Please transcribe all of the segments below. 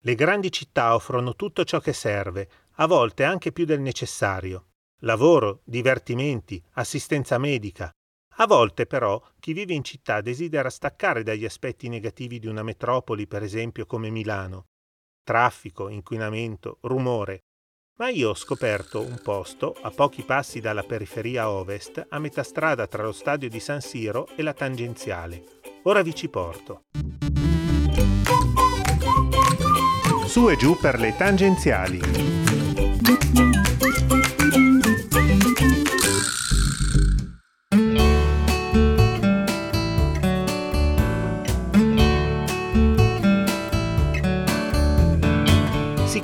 Le grandi città offrono tutto ciò che serve, a volte anche più del necessario. Lavoro, divertimenti, assistenza medica. A volte però chi vive in città desidera staccare dagli aspetti negativi di una metropoli, per esempio come Milano. Traffico, inquinamento, rumore. Ma io ho scoperto un posto a pochi passi dalla periferia ovest, a metà strada tra lo stadio di San Siro e la tangenziale. Ora vi ci porto. Su e giù per le tangenziali.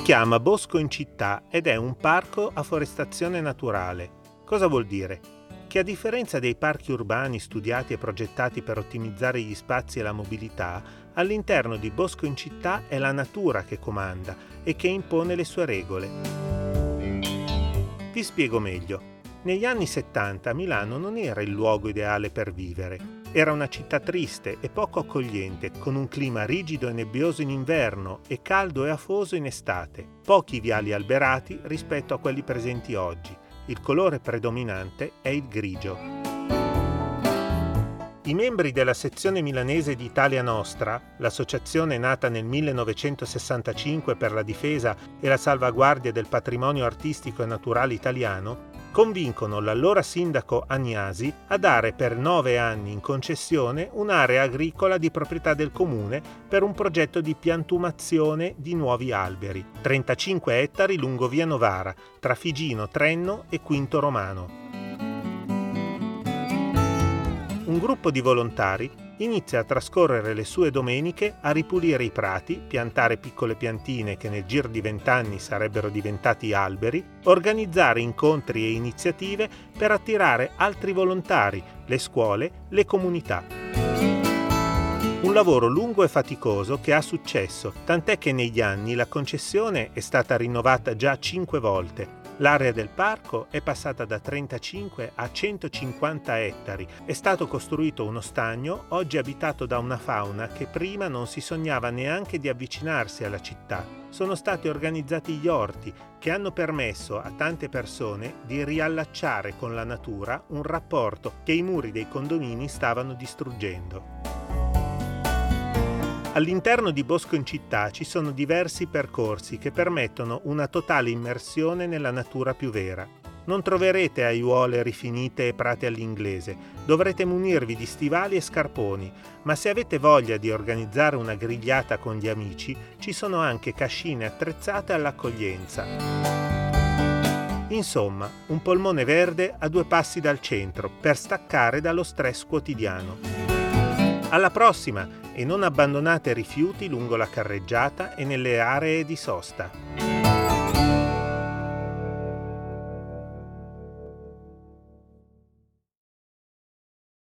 chiama Bosco in città ed è un parco a forestazione naturale. Cosa vuol dire? Che a differenza dei parchi urbani studiati e progettati per ottimizzare gli spazi e la mobilità, all'interno di Bosco in città è la natura che comanda e che impone le sue regole. Vi spiego meglio. Negli anni 70 Milano non era il luogo ideale per vivere. Era una città triste e poco accogliente, con un clima rigido e nebbioso in inverno e caldo e afoso in estate. Pochi viali alberati rispetto a quelli presenti oggi. Il colore predominante è il grigio. I membri della sezione milanese di Italia Nostra, l'associazione nata nel 1965 per la difesa e la salvaguardia del patrimonio artistico e naturale italiano, convincono l'allora sindaco Agnasi a dare per nove anni in concessione un'area agricola di proprietà del comune per un progetto di piantumazione di nuovi alberi, 35 ettari lungo via Novara, tra Figino, Trenno e Quinto Romano. Un gruppo di volontari inizia a trascorrere le sue domeniche a ripulire i prati, piantare piccole piantine che nel giro di vent'anni sarebbero diventati alberi, organizzare incontri e iniziative per attirare altri volontari, le scuole, le comunità. Un lavoro lungo e faticoso che ha successo, tant'è che negli anni la concessione è stata rinnovata già cinque volte L'area del parco è passata da 35 a 150 ettari. È stato costruito uno stagno, oggi abitato da una fauna che prima non si sognava neanche di avvicinarsi alla città. Sono stati organizzati gli orti che hanno permesso a tante persone di riallacciare con la natura un rapporto che i muri dei condomini stavano distruggendo. All'interno di Bosco in città ci sono diversi percorsi che permettono una totale immersione nella natura più vera. Non troverete aiuole rifinite e prate all'inglese, dovrete munirvi di stivali e scarponi, ma se avete voglia di organizzare una grigliata con gli amici, ci sono anche cascine attrezzate all'accoglienza. Insomma, un polmone verde a due passi dal centro per staccare dallo stress quotidiano. Alla prossima e non abbandonate rifiuti lungo la carreggiata e nelle aree di sosta.